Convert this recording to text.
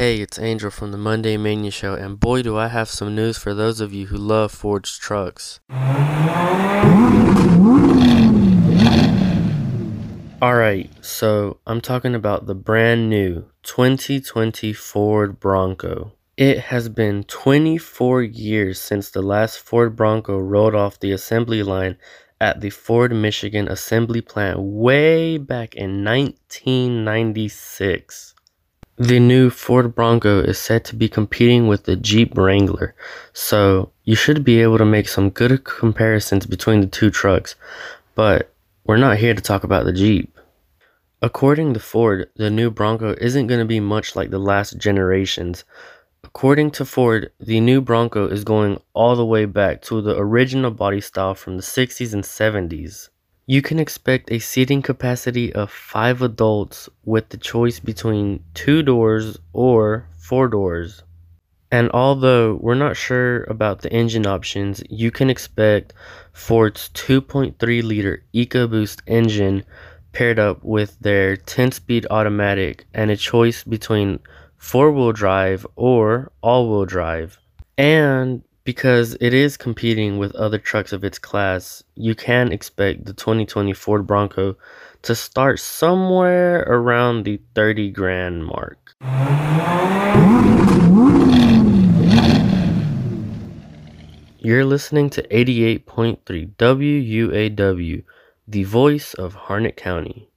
Hey, it's Angel from the Monday Mania Show, and boy, do I have some news for those of you who love forged trucks. Alright, so I'm talking about the brand new 2020 Ford Bronco. It has been 24 years since the last Ford Bronco rolled off the assembly line at the Ford Michigan assembly plant way back in 1996. The new Ford Bronco is set to be competing with the Jeep Wrangler, so you should be able to make some good comparisons between the two trucks, but we're not here to talk about the Jeep. According to Ford, the new Bronco isn't going to be much like the last generations. According to Ford, the new Bronco is going all the way back to the original body style from the 60s and 70s. You can expect a seating capacity of 5 adults with the choice between 2 doors or 4 doors. And although we're not sure about the engine options, you can expect Ford's 2.3 liter EcoBoost engine paired up with their 10 speed automatic and a choice between 4 wheel drive or all wheel drive. And because it is competing with other trucks of its class, you can expect the 2020 Ford Bronco to start somewhere around the 30 grand mark. You're listening to 88.3 WUAW, the voice of Harnett County.